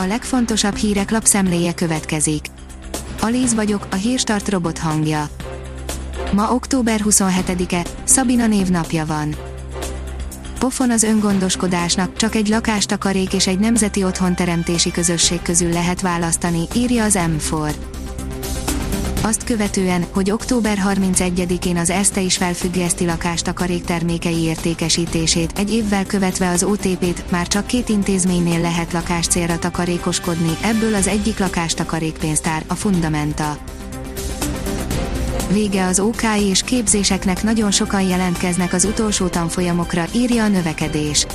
A legfontosabb hírek lapszemléje következik. Alíz vagyok, a hírstart robot hangja. Ma október 27-e, Szabina névnapja van. Pofon az öngondoskodásnak, csak egy lakástakarék és egy nemzeti otthonteremtési közösség közül lehet választani, írja az M4 azt követően, hogy október 31-én az ESZTE is felfüggeszti lakástakarék termékei értékesítését, egy évvel követve az OTP-t, már csak két intézménynél lehet lakáscélra takarékoskodni, ebből az egyik lakástakarékpénztár, a Fundamenta. Vége az OKI és képzéseknek nagyon sokan jelentkeznek az utolsó tanfolyamokra, írja a növekedés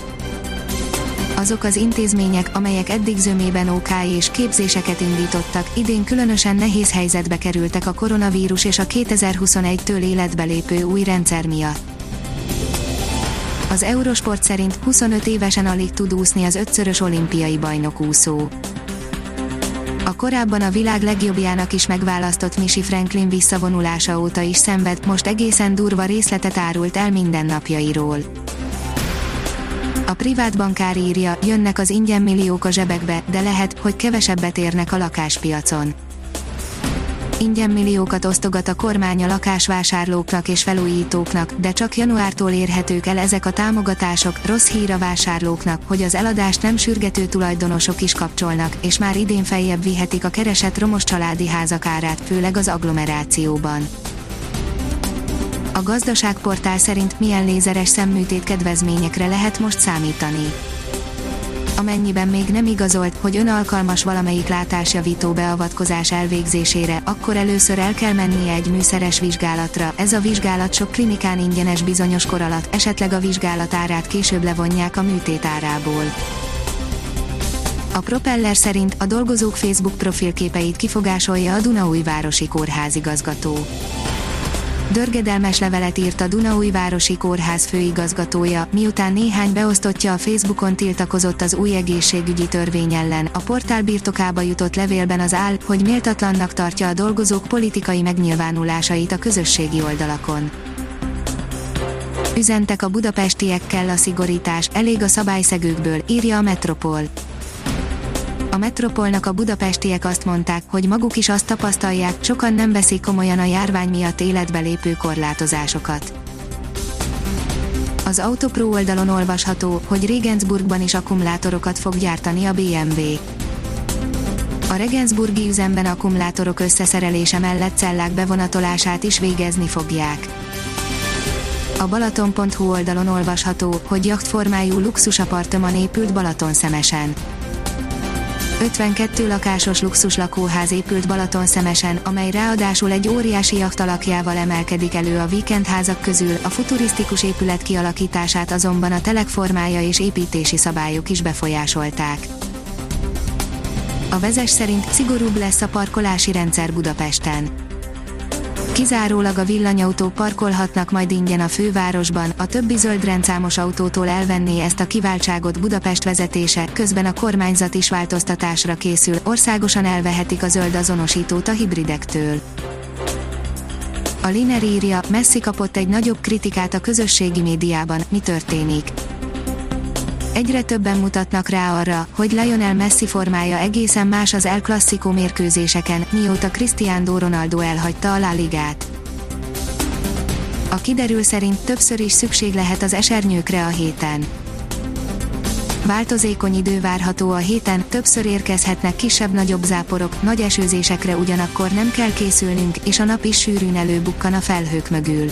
azok az intézmények, amelyek eddig zömében OK és képzéseket indítottak, idén különösen nehéz helyzetbe kerültek a koronavírus és a 2021-től életbe lépő új rendszer miatt. Az Eurosport szerint 25 évesen alig tud úszni az ötszörös olimpiai bajnok úszó. A korábban a világ legjobbjának is megválasztott Misi Franklin visszavonulása óta is szenved, most egészen durva részletet árult el mindennapjairól. A privát bankár írja, jönnek az ingyen milliók a zsebekbe, de lehet, hogy kevesebbet érnek a lakáspiacon. Ingyen milliókat osztogat a kormány a lakásvásárlóknak és felújítóknak, de csak januártól érhetők el ezek a támogatások, rossz hír a vásárlóknak, hogy az eladást nem sürgető tulajdonosok is kapcsolnak, és már idén feljebb vihetik a keresett romos családi házak árát, főleg az agglomerációban. A gazdaságportál szerint milyen lézeres szemműtét kedvezményekre lehet most számítani. Amennyiben még nem igazolt, hogy ön alkalmas valamelyik látásjavító beavatkozás elvégzésére, akkor először el kell mennie egy műszeres vizsgálatra. Ez a vizsgálat sok klinikán ingyenes bizonyos kor alatt, esetleg a vizsgálat árát később levonják a műtét árából. A Propeller szerint a dolgozók Facebook profilképeit kifogásolja a Dunaújvárosi kórházigazgató. Dörgedelmes levelet írt a Dunaújvárosi Kórház főigazgatója, miután néhány beosztottja a Facebookon tiltakozott az új egészségügyi törvény ellen. A portál birtokába jutott levélben az áll, hogy méltatlannak tartja a dolgozók politikai megnyilvánulásait a közösségi oldalakon. Üzentek a budapestiekkel a szigorítás, elég a szabályszegőkből, írja a Metropol a Metropolnak a budapestiek azt mondták, hogy maguk is azt tapasztalják, sokan nem veszik komolyan a járvány miatt életbe lépő korlátozásokat. Az Autopro oldalon olvasható, hogy Regensburgban is akkumulátorokat fog gyártani a BMW. A Regensburgi üzemben akkumulátorok összeszerelése mellett cellák bevonatolását is végezni fogják. A Balaton.hu oldalon olvasható, hogy jachtformájú luxusapartman épült Balaton szemesen 52 lakásos luxus lakóház épült Balaton szemesen, amely ráadásul egy óriási jacht alakjával emelkedik elő a víkendházak közül, a futurisztikus épület kialakítását azonban a telekformája és építési szabályok is befolyásolták. A vezes szerint szigorúbb lesz a parkolási rendszer Budapesten Kizárólag a villanyautók parkolhatnak majd ingyen a fővárosban, a többi zöld rendszámos autótól elvenné ezt a kiváltságot Budapest vezetése, közben a kormányzat is változtatásra készül, országosan elvehetik a zöld azonosítót a hibridektől. A Liner írja, Messi kapott egy nagyobb kritikát a közösségi médiában, mi történik. Egyre többen mutatnak rá arra, hogy Lionel Messi formája egészen más az El Clasico mérkőzéseken, mióta Cristiano Ronaldo elhagyta a La Ligát. A kiderül szerint többször is szükség lehet az esernyőkre a héten. Változékony idő várható a héten, többször érkezhetnek kisebb-nagyobb záporok, nagy esőzésekre ugyanakkor nem kell készülnünk, és a nap is sűrűn előbukkan a felhők mögül.